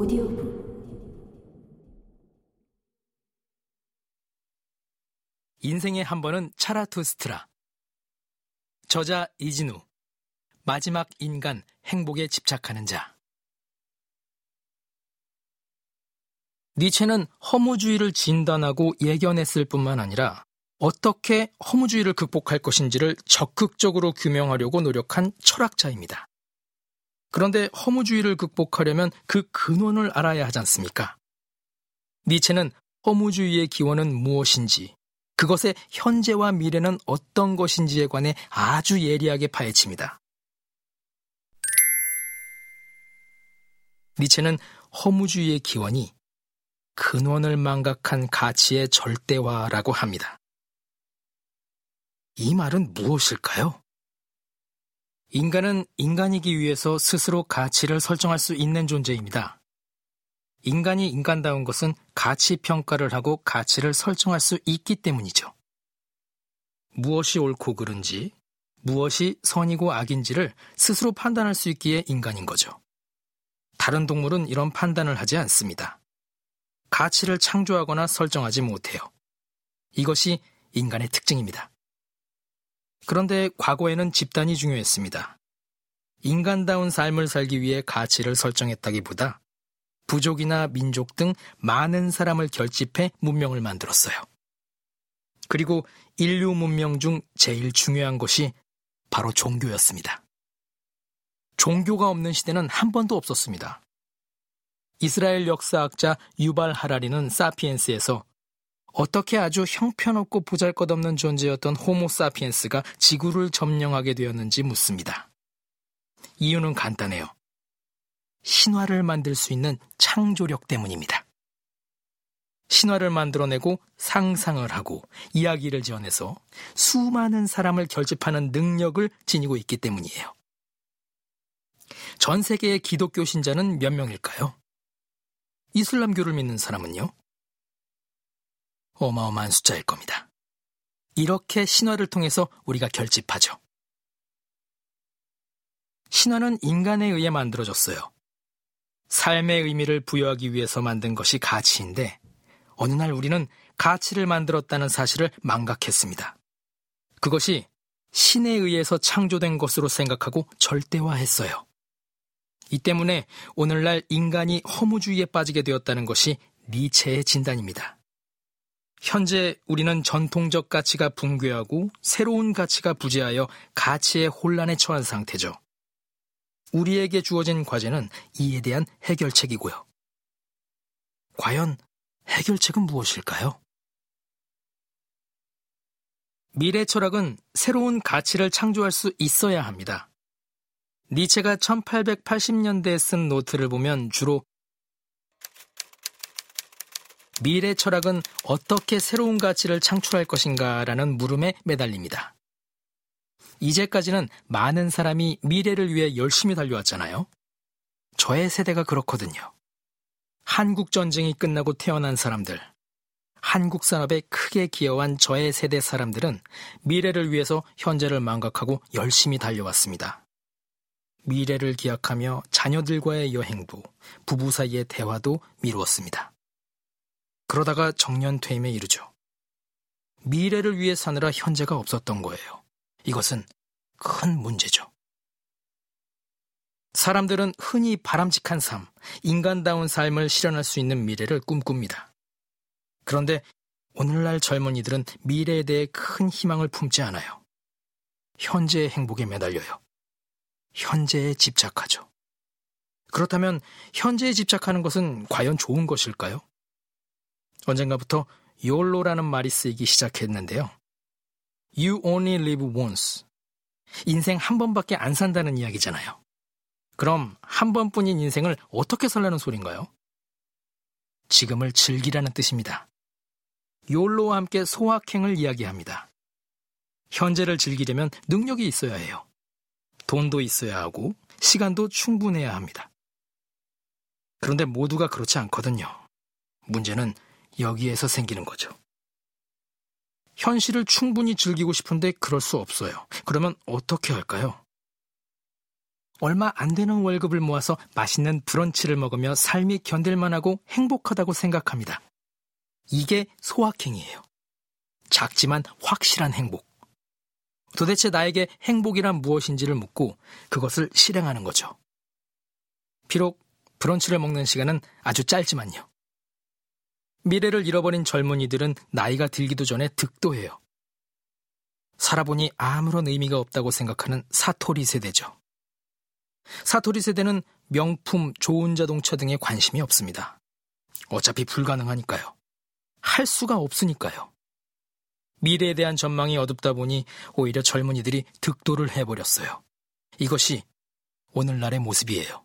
오디오북 인생의 한 번은 차라투스트라. 저자 이진우. 마지막 인간 행복에 집착하는 자. 니체는 허무주의를 진단하고 예견했을 뿐만 아니라 어떻게 허무주의를 극복할 것인지를 적극적으로 규명하려고 노력한 철학자입니다. 그런데 허무주의를 극복하려면 그 근원을 알아야 하지 않습니까? 니체는 허무주의의 기원은 무엇인지, 그것의 현재와 미래는 어떤 것인지에 관해 아주 예리하게 파헤칩니다. 니체는 허무주의의 기원이 근원을 망각한 가치의 절대화라고 합니다. 이 말은 무엇일까요? 인간은 인간이기 위해서 스스로 가치를 설정할 수 있는 존재입니다. 인간이 인간다운 것은 가치 평가를 하고 가치를 설정할 수 있기 때문이죠. 무엇이 옳고 그른지, 무엇이 선이고 악인지를 스스로 판단할 수 있기에 인간인 거죠. 다른 동물은 이런 판단을 하지 않습니다. 가치를 창조하거나 설정하지 못해요. 이것이 인간의 특징입니다. 그런데 과거에는 집단이 중요했습니다. 인간다운 삶을 살기 위해 가치를 설정했다기보다 부족이나 민족 등 많은 사람을 결집해 문명을 만들었어요. 그리고 인류 문명 중 제일 중요한 것이 바로 종교였습니다. 종교가 없는 시대는 한 번도 없었습니다. 이스라엘 역사학자 유발 하라리는 사피엔스에서 어떻게 아주 형편없고 보잘것없는 존재였던 호모사피엔스가 지구를 점령하게 되었는지 묻습니다. 이유는 간단해요. 신화를 만들 수 있는 창조력 때문입니다. 신화를 만들어내고 상상을 하고 이야기를 지어내서 수많은 사람을 결집하는 능력을 지니고 있기 때문이에요. 전 세계의 기독교 신자는 몇 명일까요? 이슬람교를 믿는 사람은요? 어마어마한 숫자일 겁니다. 이렇게 신화를 통해서 우리가 결집하죠. 신화는 인간에 의해 만들어졌어요. 삶의 의미를 부여하기 위해서 만든 것이 가치인데, 어느 날 우리는 가치를 만들었다는 사실을 망각했습니다. 그것이 신에 의해서 창조된 것으로 생각하고 절대화했어요. 이 때문에 오늘날 인간이 허무주의에 빠지게 되었다는 것이 니체의 진단입니다. 현재 우리는 전통적 가치가 붕괴하고 새로운 가치가 부재하여 가치의 혼란에 처한 상태죠. 우리에게 주어진 과제는 이에 대한 해결책이고요. 과연 해결책은 무엇일까요? 미래 철학은 새로운 가치를 창조할 수 있어야 합니다. 니체가 1880년대에 쓴 노트를 보면 주로 미래 철학은 어떻게 새로운 가치를 창출할 것인가 라는 물음에 매달립니다. 이제까지는 많은 사람이 미래를 위해 열심히 달려왔잖아요. 저의 세대가 그렇거든요. 한국 전쟁이 끝나고 태어난 사람들, 한국 산업에 크게 기여한 저의 세대 사람들은 미래를 위해서 현재를 망각하고 열심히 달려왔습니다. 미래를 기약하며 자녀들과의 여행도, 부부 사이의 대화도 미루었습니다. 그러다가 정년 퇴임에 이르죠. 미래를 위해 사느라 현재가 없었던 거예요. 이것은 큰 문제죠. 사람들은 흔히 바람직한 삶, 인간다운 삶을 실현할 수 있는 미래를 꿈꿉니다. 그런데 오늘날 젊은이들은 미래에 대해 큰 희망을 품지 않아요. 현재의 행복에 매달려요. 현재에 집착하죠. 그렇다면 현재에 집착하는 것은 과연 좋은 것일까요? 언젠가부터 YOLO라는 말이 쓰이기 시작했는데요. You only live once. 인생 한 번밖에 안 산다는 이야기잖아요. 그럼 한 번뿐인 인생을 어떻게 살라는 소린가요? 지금을 즐기라는 뜻입니다. 욜로와 함께 소확행을 이야기합니다. 현재를 즐기려면 능력이 있어야 해요. 돈도 있어야 하고 시간도 충분해야 합니다. 그런데 모두가 그렇지 않거든요. 문제는 여기에서 생기는 거죠. 현실을 충분히 즐기고 싶은데 그럴 수 없어요. 그러면 어떻게 할까요? 얼마 안 되는 월급을 모아서 맛있는 브런치를 먹으며 삶이 견딜만하고 행복하다고 생각합니다. 이게 소확행이에요. 작지만 확실한 행복. 도대체 나에게 행복이란 무엇인지를 묻고 그것을 실행하는 거죠. 비록 브런치를 먹는 시간은 아주 짧지만요. 미래를 잃어버린 젊은이들은 나이가 들기도 전에 득도해요. 살아보니 아무런 의미가 없다고 생각하는 사토리 세대죠. 사토리 세대는 명품, 좋은 자동차 등에 관심이 없습니다. 어차피 불가능하니까요. 할 수가 없으니까요. 미래에 대한 전망이 어둡다 보니 오히려 젊은이들이 득도를 해버렸어요. 이것이 오늘날의 모습이에요.